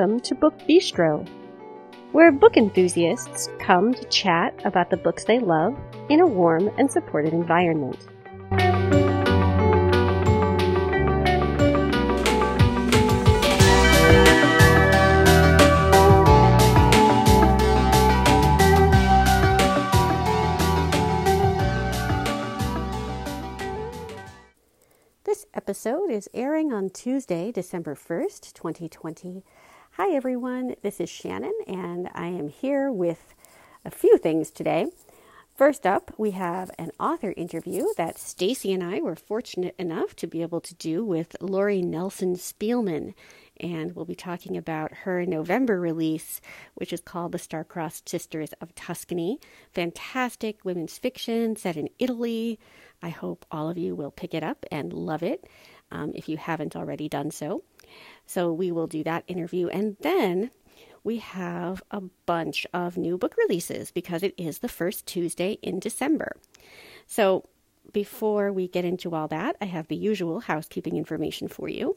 Welcome to Book Bistro, where book enthusiasts come to chat about the books they love in a warm and supportive environment. This episode is airing on Tuesday, December 1st, 2020. Hi, everyone. This is Shannon, and I am here with a few things today. First up, we have an author interview that Stacy and I were fortunate enough to be able to do with Lori Nelson Spielman. And we'll be talking about her November release, which is called The Star-Crossed Sisters of Tuscany. Fantastic women's fiction set in Italy. I hope all of you will pick it up and love it um, if you haven't already done so. So we will do that interview. And then we have a bunch of new book releases because it is the first Tuesday in December. So before we get into all that, I have the usual housekeeping information for you.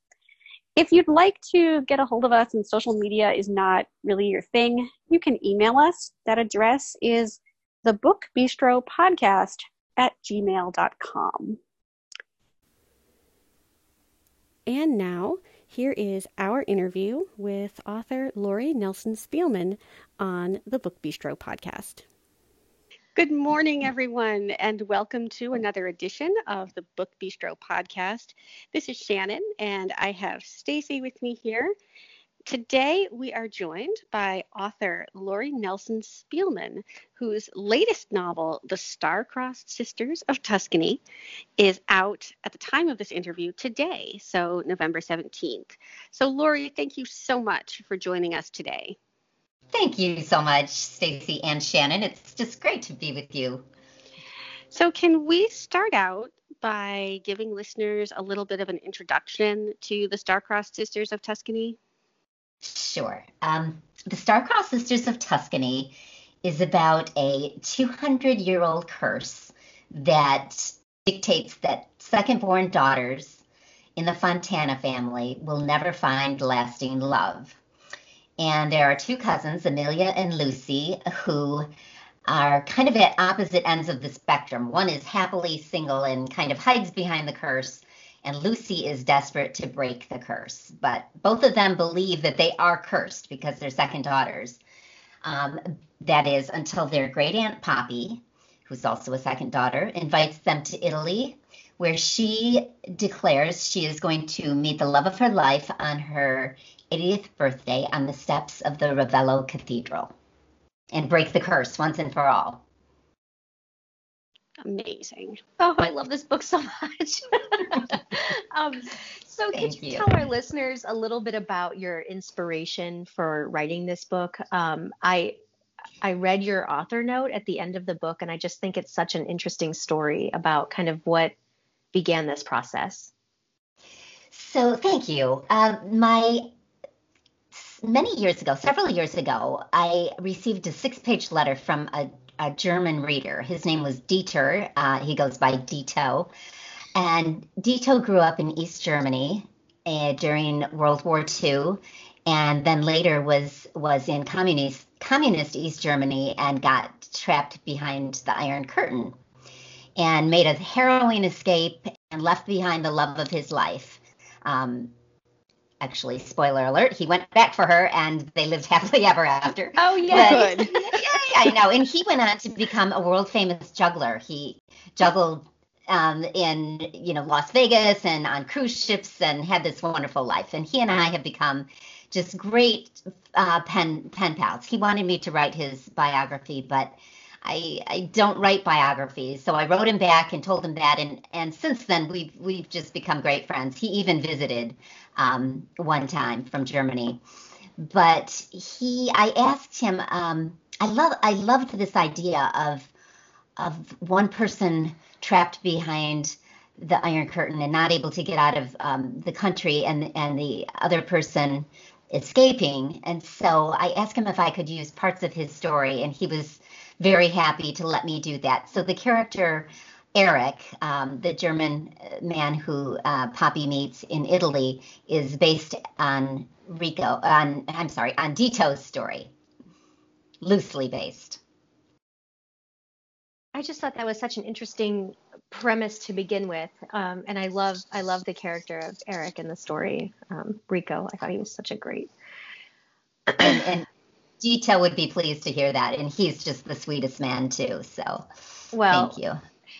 If you'd like to get a hold of us and social media is not really your thing, you can email us. That address is the book bistro podcast at gmail.com. And now, here is our interview with author Lori Nelson Spielman on the Book Bistro podcast. Good morning, everyone, and welcome to another edition of the Book Bistro podcast. This is Shannon, and I have Stacy with me here. Today, we are joined by author Lori Nelson Spielman, whose latest novel, The Star-Crossed Sisters of Tuscany, is out at the time of this interview today, so November 17th. So, Lori, thank you so much for joining us today. Thank you so much, Stacy and Shannon. It's just great to be with you. So, can we start out by giving listeners a little bit of an introduction to the Star-Crossed Sisters of Tuscany? Sure. Um, the Star-Crossed Sisters of Tuscany is about a 200 year old curse that dictates that second born daughters in the Fontana family will never find lasting love. And there are two cousins, Amelia and Lucy, who are kind of at opposite ends of the spectrum. One is happily single and kind of hides behind the curse, and Lucy is desperate to break the curse. But both of them believe that they are cursed because they're second daughters. Um, that is until their great aunt Poppy, who's also a second daughter, invites them to Italy, where she declares she is going to meet the love of her life on her 80th birthday on the steps of the Ravello Cathedral and break the curse once and for all amazing. Oh, I love this book so much. um, so, Thank could you, you, tell our listeners a little bit about your inspiration for writing this book? Um, I I read your author note at the end of the book, and I just think it's such an interesting story about kind of what began this process. So, thank you. Uh, my many years ago, several years ago, I received a six-page letter from a a German reader. His name was Dieter. Uh, he goes by Dito. And Dito grew up in East Germany uh, during World War II, and then later was was in communist communist East Germany and got trapped behind the Iron Curtain, and made a harrowing escape and left behind the love of his life. Um, actually, spoiler alert, he went back for her and they lived happily ever after. Oh, yeah. But, I know. And he went on to become a world famous juggler. He juggled um, in you know Las Vegas and on cruise ships and had this wonderful life. And he and I have become just great uh, pen pen pals. He wanted me to write his biography, but I, I don't write biographies. So I wrote him back and told him that, and and since then we've we've just become great friends. He even visited um, one time from Germany. but he, I asked him. Um, I love, I loved this idea of of one person trapped behind the Iron Curtain and not able to get out of um, the country, and and the other person escaping. And so I asked him if I could use parts of his story, and he was very happy to let me do that. So the character Eric, um, the German man who uh, Poppy meets in Italy, is based on Rico. On I'm sorry, on Dito's story, loosely based. I just thought that was such an interesting premise to begin with, um, and I love I love the character of Eric in the story. Um, Rico, I thought he was such a great. and, and Dito would be pleased to hear that, and he's just the sweetest man too. So, well, thank you.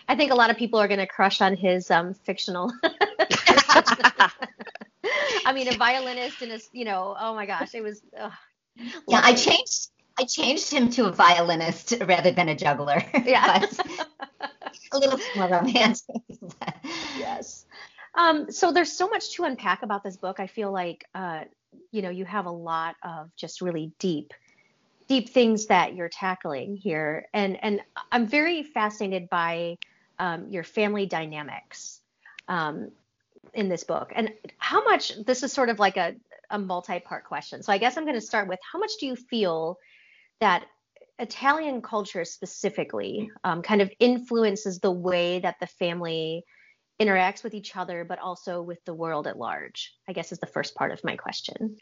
I think a lot of people are going to crush on his um, fictional. I mean, a violinist and a, you know, oh my gosh, it was. Ugh, yeah, I changed I changed him to a violinist rather than a juggler. Yeah. a little more romantic. yes. Um, so there's so much to unpack about this book. I feel like, uh, you know, you have a lot of just really deep, deep things that you're tackling here, and and I'm very fascinated by um, your family dynamics um, in this book, and how much this is sort of like a a multi-part question. So I guess I'm going to start with how much do you feel that Italian culture specifically um, kind of influences the way that the family interacts with each other, but also with the world at large? I guess is the first part of my question.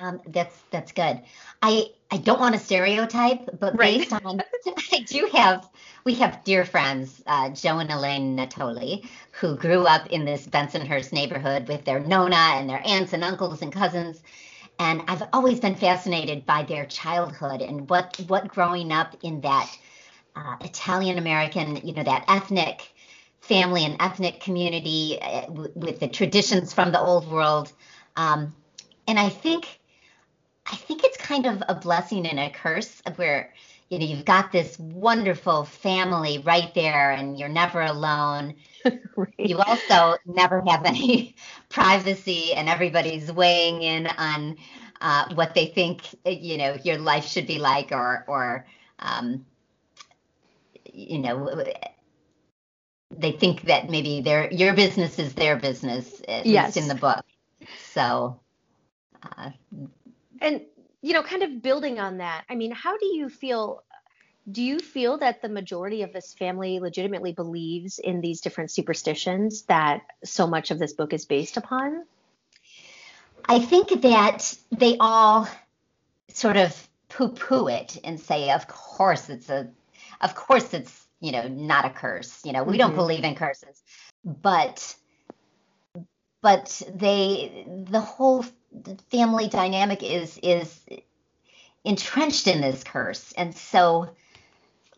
Um, that's that's good. I I don't want to stereotype, but right. based on I do have we have dear friends, uh, Joe and Elaine Natoli, who grew up in this Bensonhurst neighborhood with their nonna and their aunts and uncles and cousins, and I've always been fascinated by their childhood and what what growing up in that uh, Italian American, you know, that ethnic family and ethnic community uh, w- with the traditions from the old world. Um, and I think I think it's kind of a blessing and a curse where you know you've got this wonderful family right there and you're never alone right. you also never have any privacy and everybody's weighing in on uh, what they think you know your life should be like or or um, you know they think that maybe their your business is their business at yes. least in the book so uh, and you know kind of building on that i mean how do you feel do you feel that the majority of this family legitimately believes in these different superstitions that so much of this book is based upon? I think that they all sort of poo-poo it and say, of course it's a, of course it's you know not a curse. You know we mm-hmm. don't believe in curses, but but they the whole family dynamic is is entrenched in this curse, and so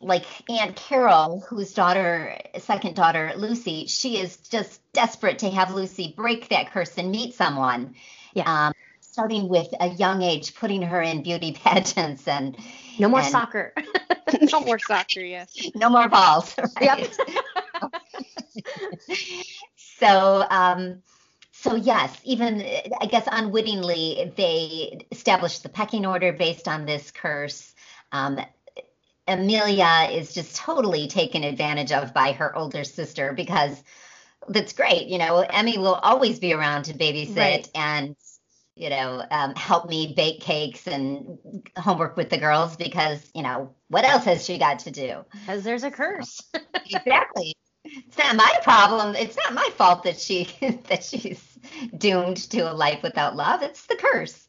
like Aunt Carol, whose daughter, second daughter, Lucy, she is just desperate to have Lucy break that curse and meet someone. Yeah. Um, starting with a young age, putting her in beauty pageants and no more and, soccer. no more soccer, yes. No more balls. Right? Yep. so, um, so yes, even I guess unwittingly, they established the pecking order based on this curse. Um, Amelia is just totally taken advantage of by her older sister because that's great. You know, Emmy will always be around to babysit right. and, you know, um, help me bake cakes and homework with the girls because, you know, what else has she got to do? Because there's a curse. exactly. It's not my problem. It's not my fault that she that she's doomed to a life without love. It's the curse.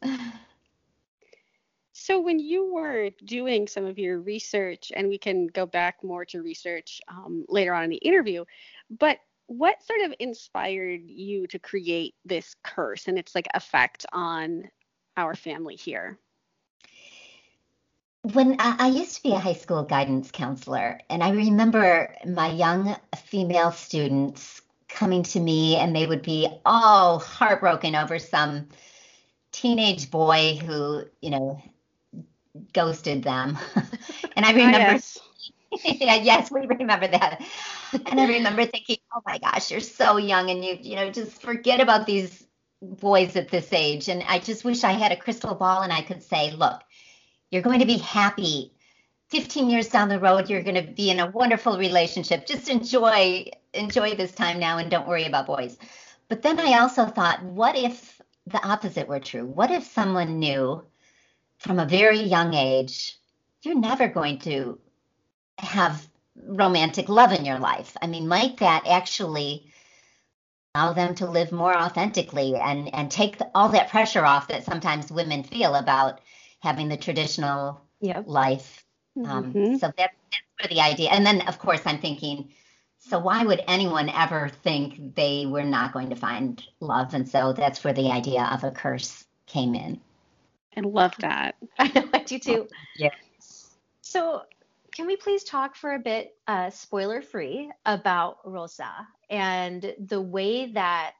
So, when you were doing some of your research, and we can go back more to research um, later on in the interview, but what sort of inspired you to create this curse and its like effect on our family here? When I, I used to be a high school guidance counselor, and I remember my young female students coming to me, and they would be all heartbroken over some teenage boy who, you know, ghosted them. and I ah, remember, yes. yeah, yes, we remember that. And I remember thinking, oh my gosh, you're so young, and you, you know, just forget about these boys at this age. And I just wish I had a crystal ball and I could say, look, you're going to be happy. 15 years down the road, you're going to be in a wonderful relationship. Just enjoy enjoy this time now and don't worry about boys. But then I also thought, what if the opposite were true? What if someone knew from a very young age, you're never going to have romantic love in your life? I mean, might that actually allow them to live more authentically and and take the, all that pressure off that sometimes women feel about having the traditional yep. life. Um, mm-hmm. So that, that's where the idea. And then of course I'm thinking, so why would anyone ever think they were not going to find love? And so that's where the idea of a curse came in. I love that. I know I do too. Yeah. So can we please talk for a bit, uh, spoiler free, about Rosa and the way that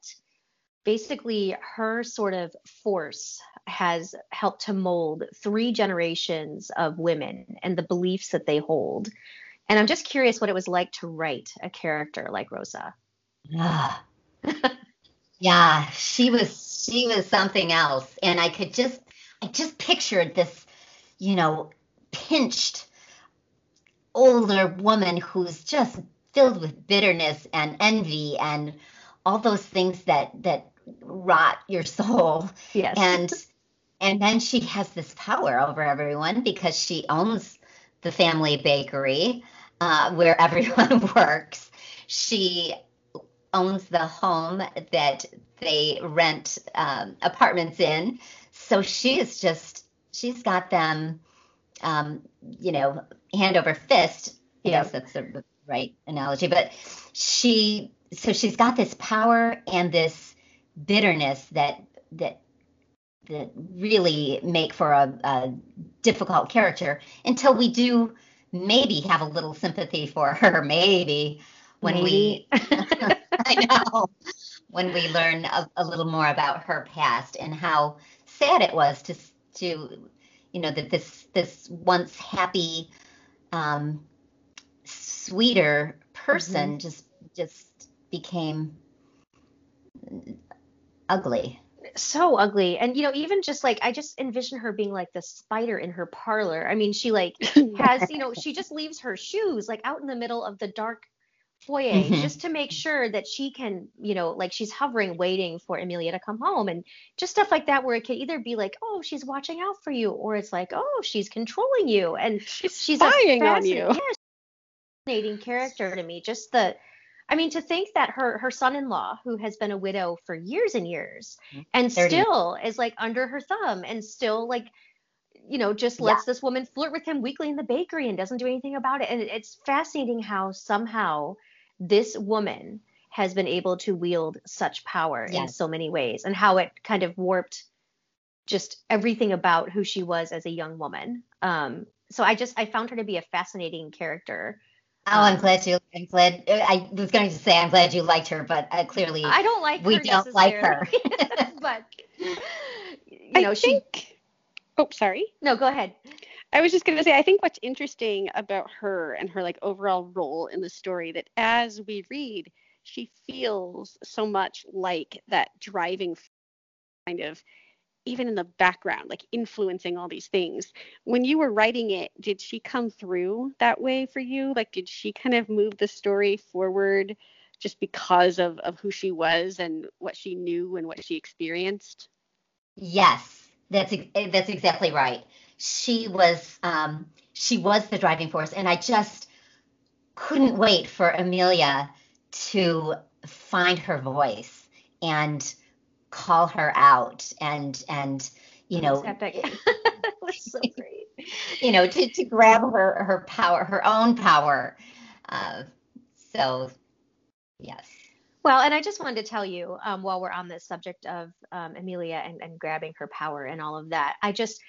basically her sort of force has helped to mold three generations of women and the beliefs that they hold. And I'm just curious what it was like to write a character like Rosa. Yeah. yeah, she was she was something else and I could just I just pictured this, you know, pinched older woman who's just filled with bitterness and envy and all those things that that rot your soul. Yes. And and then she has this power over everyone because she owns the family bakery uh, where everyone works. She owns the home that they rent um, apartments in. So she is just she's got them um, you know, hand over fist. Yes, that's the right analogy. But she, so she's got this power and this bitterness that that that really make for a, a difficult character until we do maybe have a little sympathy for her. Maybe when maybe. we, I know, when we learn a, a little more about her past and how sad it was to to you know that this this once happy um, sweeter person mm-hmm. just just became ugly so ugly and you know even just like i just envision her being like the spider in her parlor i mean she like has you know she just leaves her shoes like out in the middle of the dark foyer mm-hmm. just to make sure that she can, you know, like she's hovering, waiting for Emilia to come home, and just stuff like that, where it could either be like, oh, she's watching out for you, or it's like, oh, she's controlling you, and she's, she's spying on you. Yeah, fascinating character to me. Just the, I mean, to think that her her son-in-law, who has been a widow for years and years, mm-hmm. and 30. still is like under her thumb, and still like you know, just lets yeah. this woman flirt with him weekly in the bakery and doesn't do anything about it. And it's fascinating how somehow this woman has been able to wield such power yes. in so many ways and how it kind of warped just everything about who she was as a young woman. Um, so I just I found her to be a fascinating character. Oh, I'm glad you. I'm glad. I was going to say I'm glad you liked her, but uh, clearly I don't like. We don't like her. but you know, I she. Think, oh, sorry. No, go ahead. I was just going to say, I think what's interesting about her and her like overall role in the story that as we read, she feels so much like that driving kind of even in the background, like influencing all these things. When you were writing it, did she come through that way for you? Like, did she kind of move the story forward just because of, of who she was and what she knew and what she experienced? Yes, that's that's exactly right she was um, she was the driving force, and I just couldn't wait for Amelia to find her voice and call her out and and you know so great. you know to, to grab her her power her own power uh, so yes well, and I just wanted to tell you, um, while we're on this subject of um, Emilia and, and grabbing her power and all of that, I just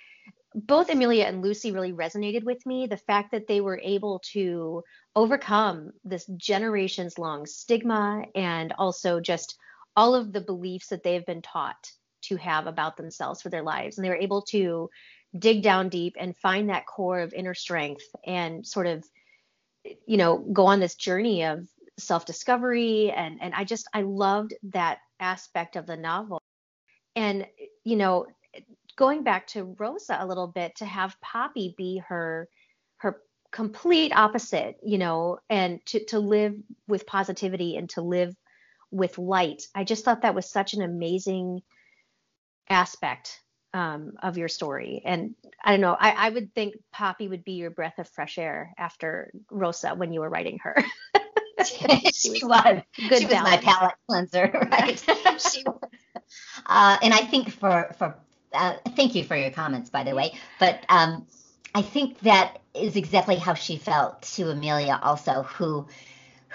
both Amelia and Lucy really resonated with me. The fact that they were able to overcome this generations long stigma and also just all of the beliefs that they've been taught to have about themselves for their lives. And they were able to dig down deep and find that core of inner strength and sort of, you know, go on this journey of self discovery. And, and I just, I loved that aspect of the novel and you know, going back to Rosa a little bit, to have Poppy be her her complete opposite, you know, and to to live with positivity and to live with light. I just thought that was such an amazing aspect um, of your story. And I don't know, I, I, would think Poppy would be your breath of fresh air after Rosa when you were writing her. she, was, was. Good she was my palate cleanser, right? she was. Uh, and I think for for uh, thank you for your comments, by the way. But um, I think that is exactly how she felt to Amelia, also, who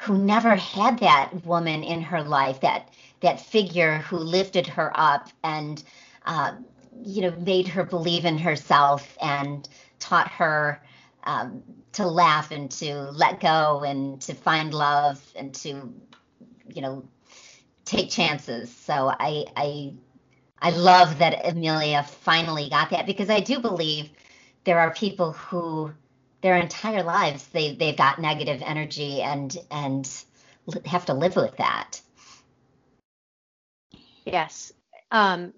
who never had that woman in her life, that that figure who lifted her up and uh, you know made her believe in herself and taught her um, to laugh and to let go and to find love and to you know take chances. So I I I love that Amelia finally got that because I do believe there are people who their entire lives they they've got negative energy and and have to live with that. Yes. Um,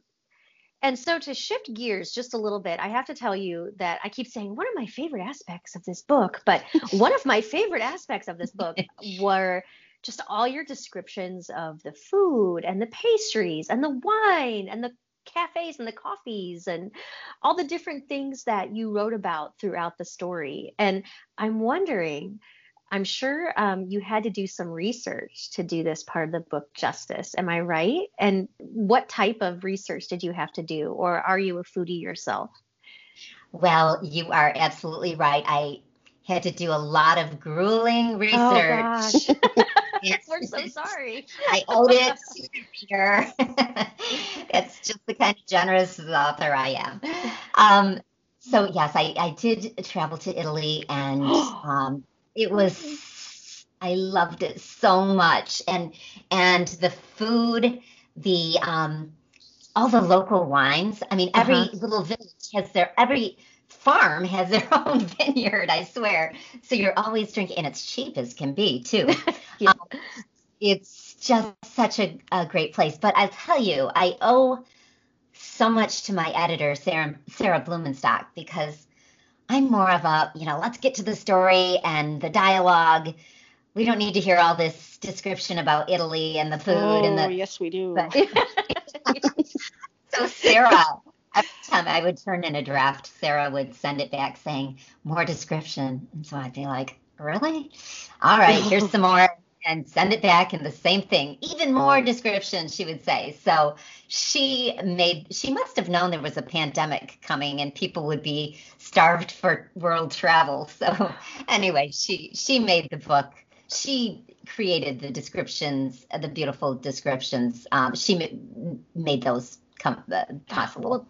and so to shift gears just a little bit, I have to tell you that I keep saying one of my favorite aspects of this book, but one of my favorite aspects of this book were just all your descriptions of the food and the pastries and the wine and the cafes and the coffees and all the different things that you wrote about throughout the story. And I'm wondering, I'm sure um, you had to do some research to do this part of the book justice. Am I right? And what type of research did you have to do, or are you a foodie yourself? Well, you are absolutely right. I had to do a lot of grueling oh, research. Oh, We're so sorry. I owed it to the reader. It's just the kind of generous author I am. Um, so yes, I, I did travel to Italy and um, it was I loved it so much and and the food, the um all the local wines. I mean, every uh-huh. little village has their every farm has their own vineyard, I swear. So you're always drinking and it's cheap as can be too. yeah. um, it's just such a, a great place. But I'll tell you, I owe so much to my editor, Sarah Sarah Blumenstock, because I'm more of a, you know, let's get to the story and the dialogue. We don't need to hear all this description about Italy and the food oh, and the. Oh, yes, we do. But, so Sarah, every time I would turn in a draft, Sarah would send it back saying more description, and so I'd be like, really? All right, here's some more and send it back and the same thing even more description she would say. So she made she must have known there was a pandemic coming and people would be starved for world travel. So anyway she she made the book. She created the descriptions the beautiful descriptions. Um, she made those come uh, possible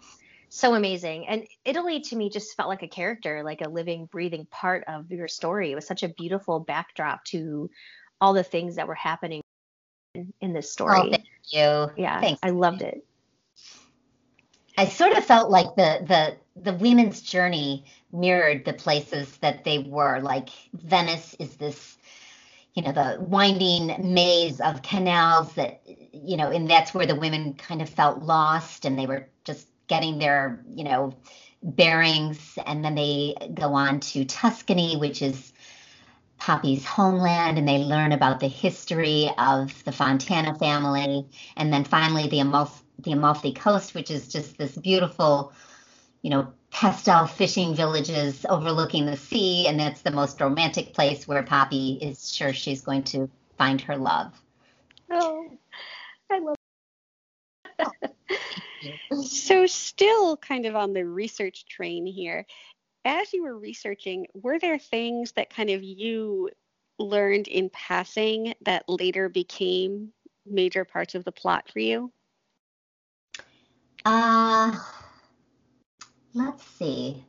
so amazing. And Italy to me just felt like a character, like a living, breathing part of your story. It was such a beautiful backdrop to all the things that were happening in, in this story. Oh, thank you. Yeah, Thanks. I loved it. I sort of felt like the the the women's journey mirrored the places that they were. Like Venice is this, you know, the winding maze of canals that, you know, and that's where the women kind of felt lost and they were just getting their, you know, bearings. And then they go on to Tuscany, which is Poppy's homeland and they learn about the history of the Fontana family. And then finally, the, Amalfi, the Amalfi Coast, which is just this beautiful, you know, pastel fishing villages overlooking the sea. And that's the most romantic place where Poppy is sure she's going to find her love. Oh, I love so still kind of on the research train here as you were researching, were there things that kind of you learned in passing that later became major parts of the plot for you? Uh, let's see.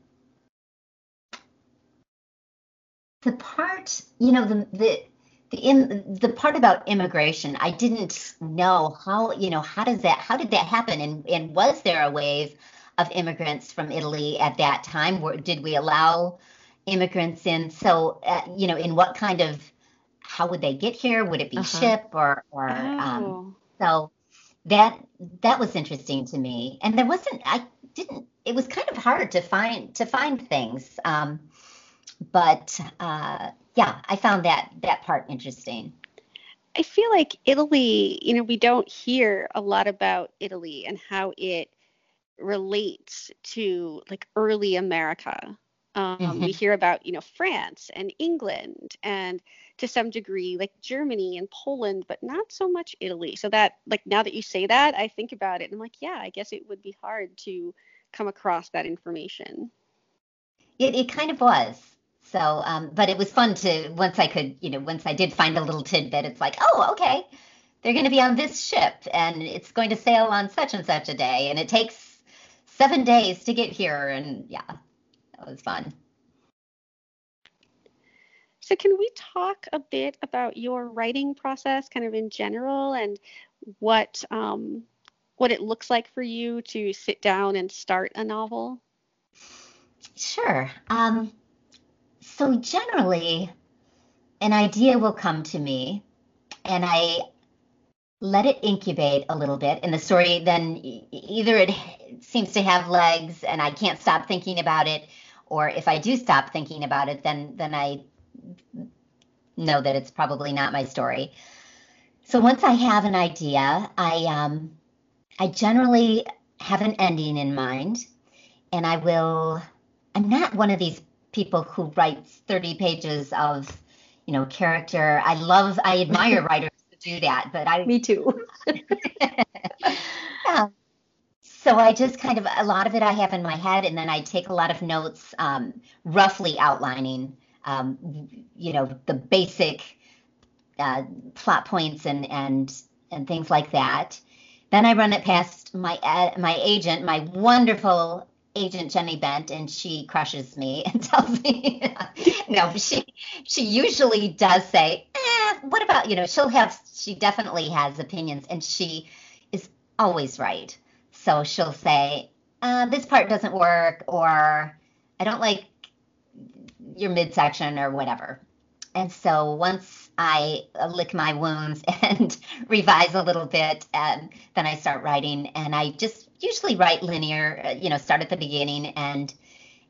The part, you know, the the the in the part about immigration, I didn't know how, you know, how does that how did that happen and and was there a wave of immigrants from Italy at that time? Were, did we allow immigrants in? So, uh, you know, in what kind of, how would they get here? Would it be uh-huh. ship or, or um, oh. um, so that that was interesting to me. And there wasn't I didn't it was kind of hard to find to find things. Um, but uh, yeah, I found that that part interesting. I feel like Italy, you know, we don't hear a lot about Italy and how it relates to like early America. Um, mm-hmm. We hear about, you know, France and England and to some degree like Germany and Poland, but not so much Italy. So that, like, now that you say that, I think about it and I'm like, yeah, I guess it would be hard to come across that information. It, it kind of was. So, um, but it was fun to once I could, you know, once I did find a little tidbit, it's like, oh, okay, they're going to be on this ship and it's going to sail on such and such a day, and it takes seven days to get here, and yeah, that was fun. So, can we talk a bit about your writing process, kind of in general, and what um, what it looks like for you to sit down and start a novel? Sure. Um, so generally, an idea will come to me, and I let it incubate a little bit. And the story then either it seems to have legs, and I can't stop thinking about it, or if I do stop thinking about it, then then I know that it's probably not my story. So once I have an idea, I um, I generally have an ending in mind, and I will. I'm not one of these people who writes 30 pages of, you know, character. I love, I admire writers who do that, but I. Me too. yeah. So I just kind of, a lot of it I have in my head, and then I take a lot of notes, um, roughly outlining, um, you know, the basic uh, plot points and, and, and things like that. Then I run it past my uh, my agent, my wonderful agent Jenny Bent and she crushes me and tells me no she she usually does say eh, what about you know she'll have she definitely has opinions and she is always right. So she'll say uh, this part doesn't work or I don't like your midsection or whatever. And so once I lick my wounds and revise a little bit, and then I start writing. And I just usually write linear, uh, you know, start at the beginning and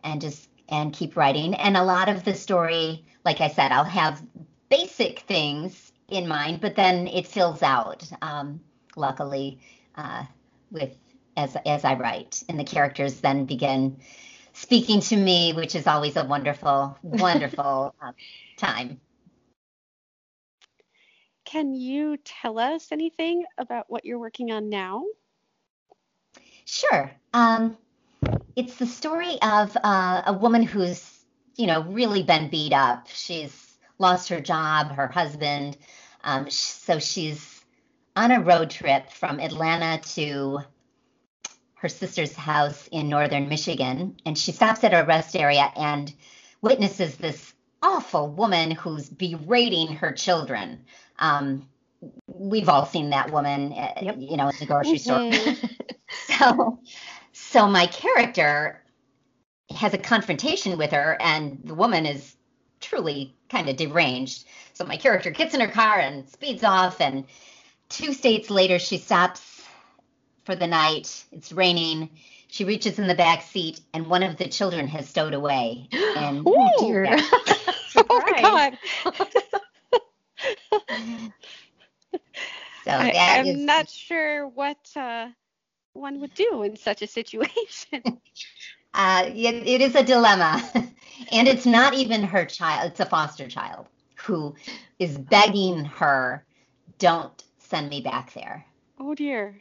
and just and keep writing. And a lot of the story, like I said, I'll have basic things in mind, but then it fills out. Um, luckily, uh, with as as I write, and the characters then begin speaking to me, which is always a wonderful, wonderful uh, time. Can you tell us anything about what you're working on now? Sure. Um, it's the story of uh, a woman who's, you know, really been beat up. She's lost her job, her husband. Um, so she's on a road trip from Atlanta to her sister's house in northern Michigan. And she stops at a rest area and witnesses this awful woman who's berating her children. Um, we've all seen that woman, uh, yep. you know, in the grocery mm-hmm. store. so, so my character has a confrontation with her, and the woman is truly kind of deranged. So my character gets in her car and speeds off, and two states later, she stops for the night. It's raining. She reaches in the back seat, and one of the children has stowed away. And oh dear! oh my god! so I, am is... not sure what uh, one would do in such a situation. uh, it, it is a dilemma, and it's not even her child; it's a foster child who is begging her, "Don't send me back there." Oh dear.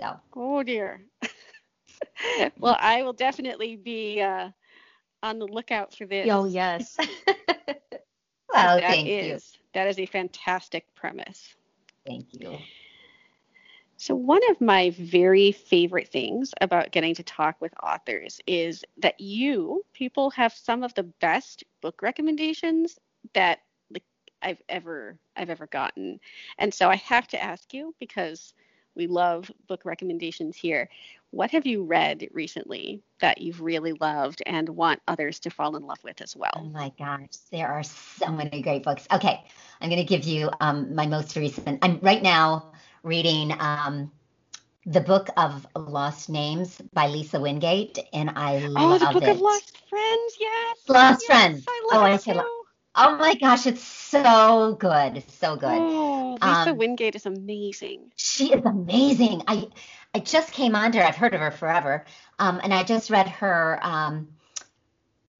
So. Oh dear. well, I will definitely be uh, on the lookout for this. Oh yes. well, thank is, you. That is a fantastic premise. Thank you. So, one of my very favorite things about getting to talk with authors is that you, people, have some of the best book recommendations that like, I've ever I've ever gotten. And so I have to ask you because we love book recommendations here. What have you read recently that you've really loved and want others to fall in love with as well? Oh my gosh, there are so many great books. Okay, I'm going to give you um, my most recent. I'm right now reading um, the book of Lost Names by Lisa Wingate, and I oh, love it. Oh, the book it. of Lost Friends, yes. Lost yes, Friends. I Oh, love I it say too. lo- Oh my gosh, it's so good, so good. Oh, Lisa Um, Wingate is amazing. She is amazing. I I just came on to her. I've heard of her forever, um, and I just read her um,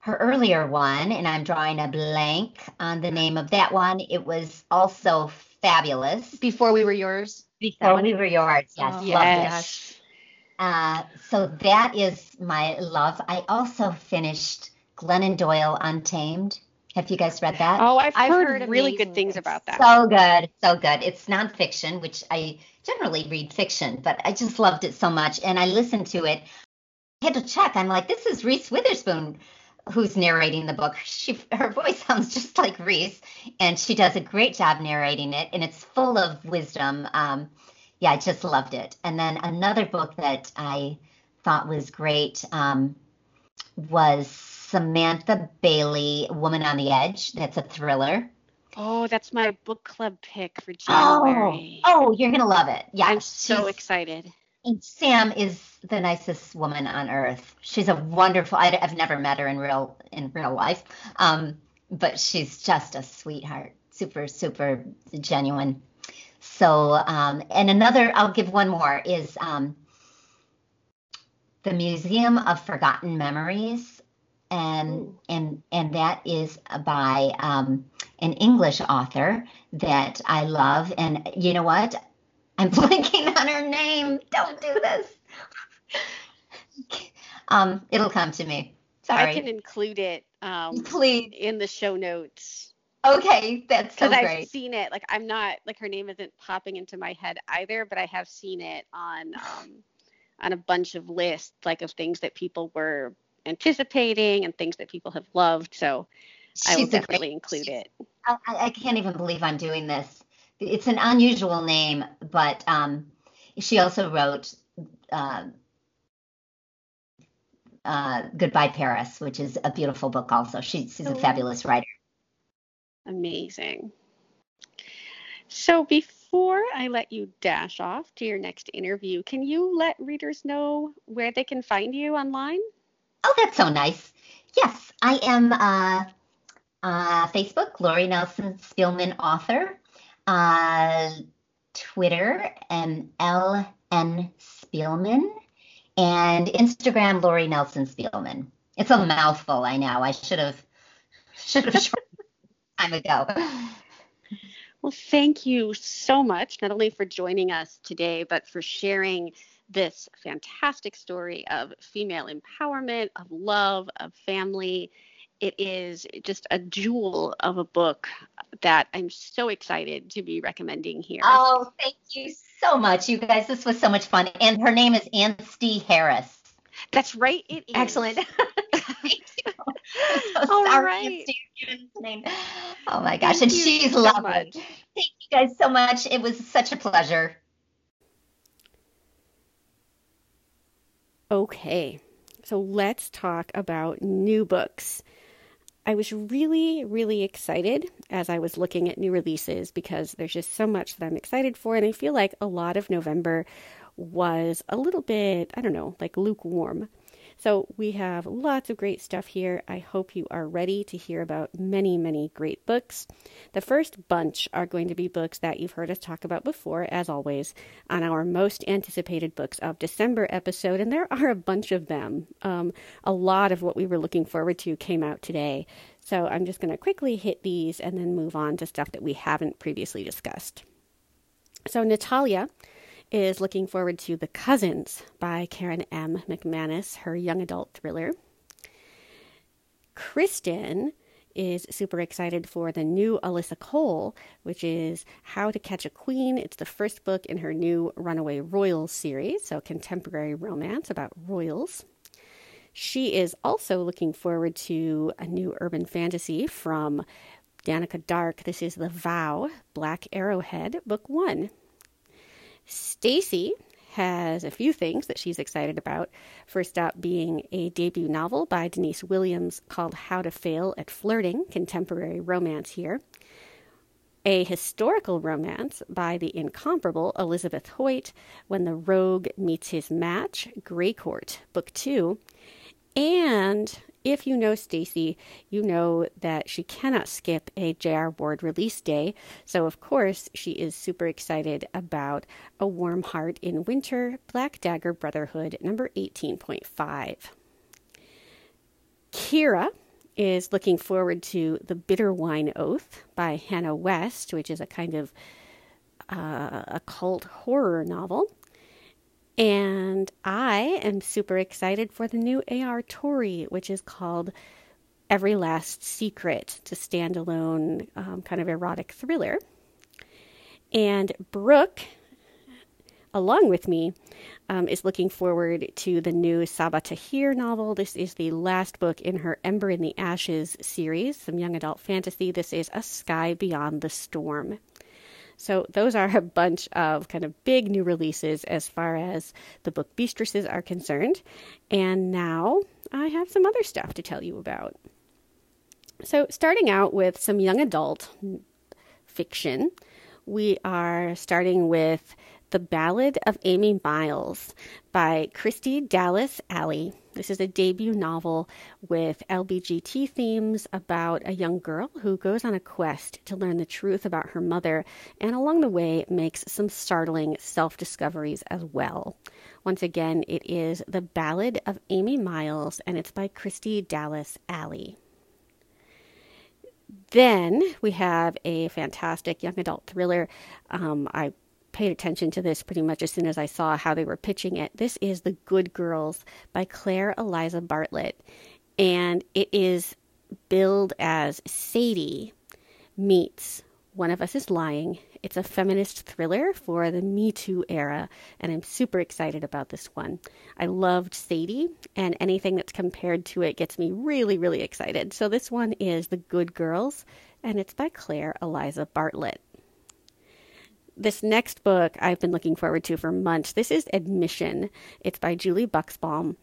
her earlier one, and I'm drawing a blank on the name of that one. It was also fabulous. Before we were yours. Before we were yours, yes, Oh, loved it. yes. Uh, so that is my love. I also finished Glennon Doyle Untamed. Have you guys read that? Oh, I've, I've heard, heard really good things things. about that. So good, so good. It's nonfiction, which I generally read fiction, but I just loved it so much. And I listened to it. I had to check. I'm like, this is Reese Witherspoon who's narrating the book. She her voice sounds just like Reese, and she does a great job narrating it, and it's full of wisdom. Um, yeah, I just loved it. And then another book that I thought was great um, was Samantha Bailey, Woman on the Edge. That's a thriller. Oh, that's my book club pick for Oh, January. oh, you're gonna love it. Yeah, I'm so excited. And Sam is the nicest woman on earth. She's a wonderful. I, have never met her in real in real life, um, but she's just a sweetheart. Super, super genuine. So, um, and another, I'll give one more is um, the Museum of Forgotten Memories, and Ooh. and and that is by um, an English author that I love. And you know what? I'm blanking on her name. Don't do this. um, it'll come to me. Sorry. I can include it um, Please. in the show notes Okay, that's so because I've great. seen it. Like I'm not like her name isn't popping into my head either, but I have seen it on um, on a bunch of lists like of things that people were anticipating and things that people have loved. So I will She's a great- definitely include it. I, I can't even believe I'm doing this. It's an unusual name, but um, she also wrote uh, uh, Goodbye Paris, which is a beautiful book. Also, she, she's a Oh. fabulous writer. Amazing. So before I let you dash off to your next interview, can you let readers know where they can find you online? Oh, that's so nice. Yes, I am uh, uh, Facebook, Lori Nelson Spielman author. Uh, Twitter, and LN Spielman. And Instagram, Lori Nelson Spielman. It's a mouthful, I know. I should have should have time ago. Well, thank you so much, not only for joining us today, but for sharing this fantastic story of female empowerment, of love, of family. It is just a jewel of a book that I'm so excited to be recommending here. Oh, thank you so much, you guys. This was so much fun. And her name is Anstey Harris. That's right. It is. Excellent. Thank you. I'm so All right. Oh my gosh, Thank and she's so lovely. much. Thank you guys so much. It was such a pleasure. Okay, so let's talk about new books. I was really, really excited as I was looking at new releases because there's just so much that I'm excited for. And I feel like a lot of November was a little bit, I don't know, like lukewarm. So we have lots of great stuff here. I hope you are ready to hear about many, many great books. The first bunch are going to be books that you've heard us talk about before, as always, on our most anticipated books of December episode, and there are a bunch of them. Um, a lot of what we were looking forward to came out today. So I'm just going to quickly hit these and then move on to stuff that we haven't previously discussed. So, Natalia is looking forward to The Cousins by Karen M. McManus, her young adult thriller. Kristen is super excited for the new Alyssa Cole, which is How to Catch a Queen. It's the first book in her new Runaway Royals series, so contemporary romance about royals. She is also looking forward to a new urban fantasy from Danica Dark. This is The Vow, Black Arrowhead, Book One. Stacy has a few things that she's excited about. First up being a debut novel by Denise Williams called How to Fail at Flirting, contemporary romance here. a historical romance by the incomparable Elizabeth Hoyt, When the Rogue Meets His Match, Grey Court, Book Two. And if you know Stacy, you know that she cannot skip a J.R. Ward release day. So, of course, she is super excited about A Warm Heart in Winter, Black Dagger Brotherhood, number 18.5. Kira is looking forward to The Bitter Wine Oath by Hannah West, which is a kind of uh, occult horror novel. And I am super excited for the new A.R. Torre, which is called Every Last Secret. to standalone um, kind of erotic thriller. And Brooke, along with me, um, is looking forward to the new Sabaa Tahir novel. This is the last book in her Ember in the Ashes series, some young adult fantasy. This is A Sky Beyond the Storm. So those are a bunch of kind of big new releases as far as the book Beastresses are concerned. And now I have some other stuff to tell you about. So starting out with some young adult fiction, we are starting with the Ballad of Ami Miles by Kristy Dallas Alley. This is a debut novel with LBGT themes about a young girl who goes on a quest to learn the truth about her mother and along the way makes some startling self discoveries as well. Once again, it is The Ballad of Ami Miles and it's by Kristy Dallas Alley. Then we have a fantastic young adult thriller. Um, I paid attention to this pretty much as soon as I saw how they were pitching it. This is The Good Girls by Claire Eliza Bartlett. And it is billed as Sadie meets One of Us is Lying. It's a feminist thriller for the Me Too era, and I'm super excited about this one. I loved Sadie, and anything that's compared to it gets me really, really excited. So this one is The Good Girls, and it's by Claire Eliza Bartlett this next book I've been looking forward to for months. This is Admission. It's by Julie Buxbaum,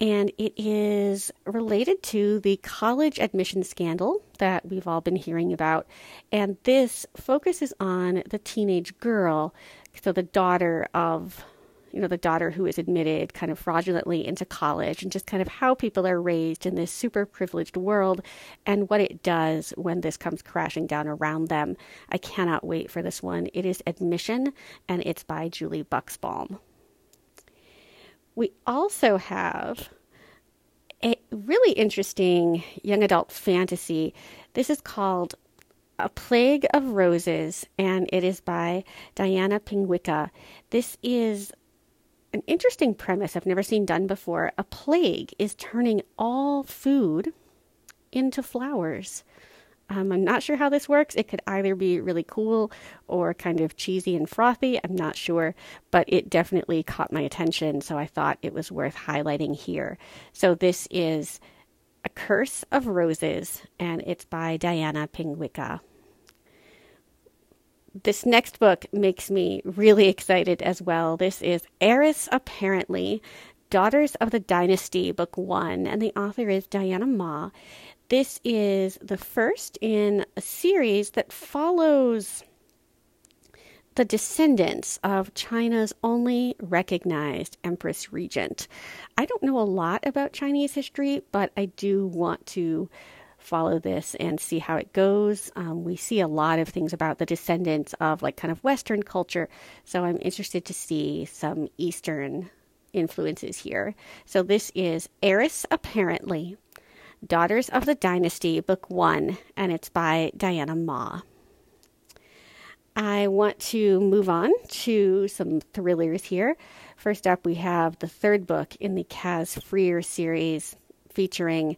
and it is related to the college admission scandal that we've all been hearing about. And this focuses on the teenage girl, so the daughter of you know, the daughter who is admitted kind of fraudulently into college and just kind of how people are raised in this super privileged world and what it does when this comes crashing down around them. I cannot wait for this one. It is Admission and it's by Julie Buxbaum. We also have a really interesting young adult fantasy. This is called a Plague of Roses, and it is by Diana Pinguicha. This is an interesting premise I've never seen done before. A plague is turning all food into flowers. Um, I'm not sure how this works. It could either be really cool or kind of cheesy and frothy. I'm not sure, but it definitely caught my attention, so I thought it was worth highlighting here. So, this is A Curse of Roses, and it's by Diana Pinguicha this next book makes me really excited as well. This is Heiress Apparently, Daughters of the Dynasty, Book One, and the author is Diana Ma. This is the first in a series that follows the descendants of China's only recognized Empress Regent. I don't know a lot about Chinese history, but I do want to follow this and see how it goes. Um, we see a lot of things about the descendants of like kind of Western culture, so I'm interested to see some Eastern influences here. So this is Heiress Apparently, Daughters of the Dynasty, Book One, and it's by Diana Ma. I want to move on to some thrillers here. First up, we have the third book in the Kaz Frear series featuring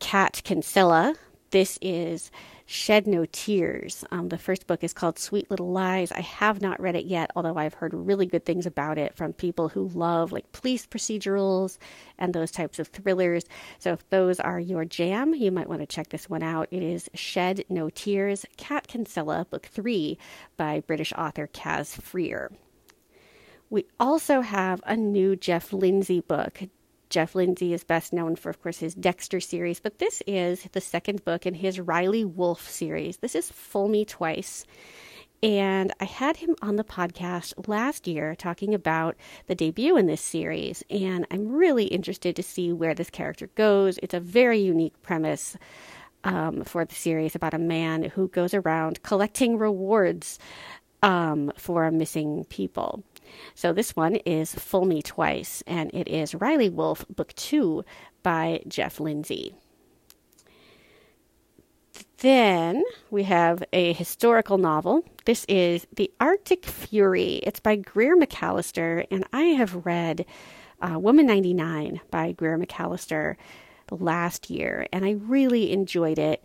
Cat Kinsella. This is Shed No Tears. Um, the first book is called Sweet Little Lies. I have not read it yet, although I've heard really good things about it from people who love like police procedurals and those types of thrillers. So if those are your jam, you might want to check this one out. It is Shed No Tears, Cat Kinsella, Book 3 by British author Kaz Frear. We also have a new Jeff Lindsay book, Jeff Lindsay is best known for, of course, his Dexter series, but this is the second book in his Riley Wolf series. This is Fool Me Twice. And I had him on the podcast last year talking about the debut in this series. And I'm really interested to see where this character goes. It's a very unique premise um, for the series about a man who goes around collecting rewards um, for missing people. So this one is Fool Me Twice, and it is Riley Wolf, Book Two by Jeff Lindsay. Then we have a historical novel. This is The Arctic Fury. It's by Greer Macallister, and I have read uh, Woman 99 by Greer Last year, and I really enjoyed it.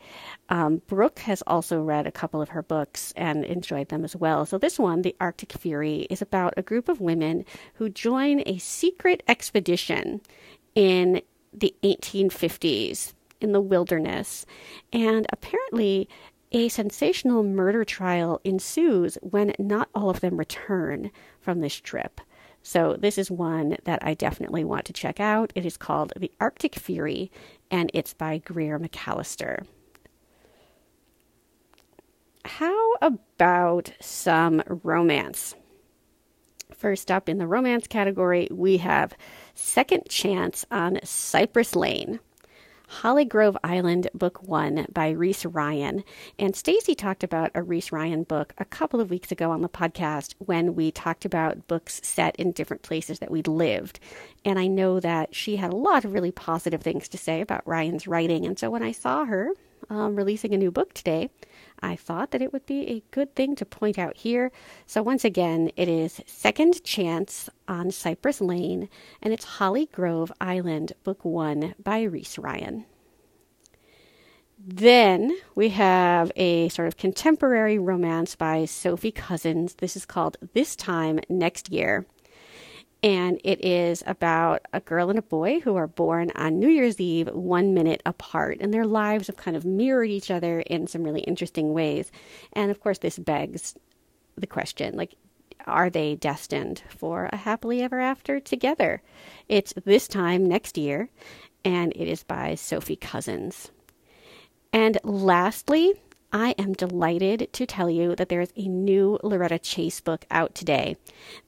Um, Brooke has also read a couple of her books and enjoyed them as well. So, this one, The Arctic Fury, is about a group of women who join a secret expedition in the 1850s in the wilderness. And apparently, a sensational murder trial ensues when not all of them return from this trip. So, this is one that I definitely want to check out. It is called The Arctic Fury, and it's by Greer Macallister. How about some romance? First up in the romance category, we have Second Chance on Cypress Lane. Holly Grove Island, Book One by Reese Ryan. And Stacy talked about a Reese Ryan book a couple of weeks ago on the podcast when we talked about books set in different places that we'd lived. And I know that she had a lot of really positive things to say about Ryan's writing. And so when I saw her um, releasing a new book today, I thought that it would be a good thing to point out here. So, once again, it is Second Chance on Cypress Lane, and it's Holly Grove Island, Book One by Reese Ryan. Then we have a sort of contemporary romance by Sophie Cousens. This is called This Time Next Year and it is about a girl and a boy who are born on New Year's Eve, one minute apart, and their lives have kind of mirrored each other in some really interesting ways. And of course, this begs the question like, are they destined for a happily ever after together? It's this time next year, and it is by Sophie Cousens. And lastly, I am delighted to tell you that there is a new Loretta Chase book out today.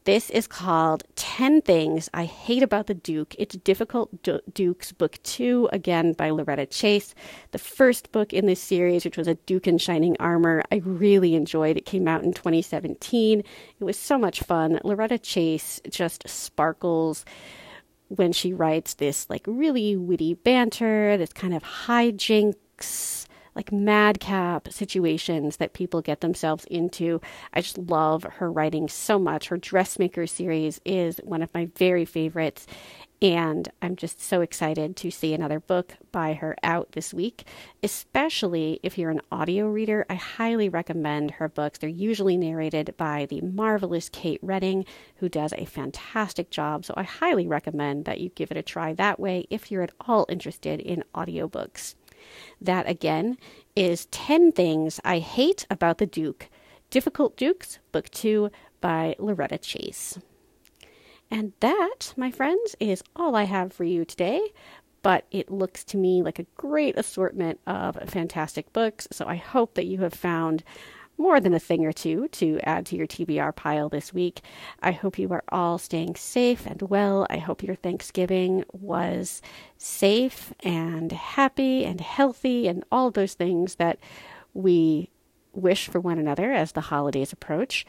This is called 10 Things I Hate About the Duke. It's Difficult du- Dukes, Book 2, again by Loretta Chase. The first book in this series, which was A Duke in Shining Armor, I really enjoyed. It came out in 2017. It was so much fun. Loretta Chase just sparkles when she writes this like really witty banter, this kind of hijinks like madcap situations that people get themselves into. I just love her writing so much. Her Dressmaker series is one of my very favorites. And I'm just so excited to see another book by her out this week, especially if you're an audio reader. I highly recommend her books. They're usually narrated by the marvelous Kate Reading, who does a fantastic job. So I highly recommend that you give it a try that way if you're at all interested in audiobooks. That again is 10 Things I Hate About the Duke Difficult Dukes, Book 2 by Loretta Chase. And that, my friends, is all I have for you today. But it looks to me like a great assortment of fantastic books. So I hope that you have found more than a thing or two to add to your TBR pile this week. I hope you are all staying safe and well. I hope your Thanksgiving was safe and happy and healthy and all those things that we wish for one another as the holidays approach.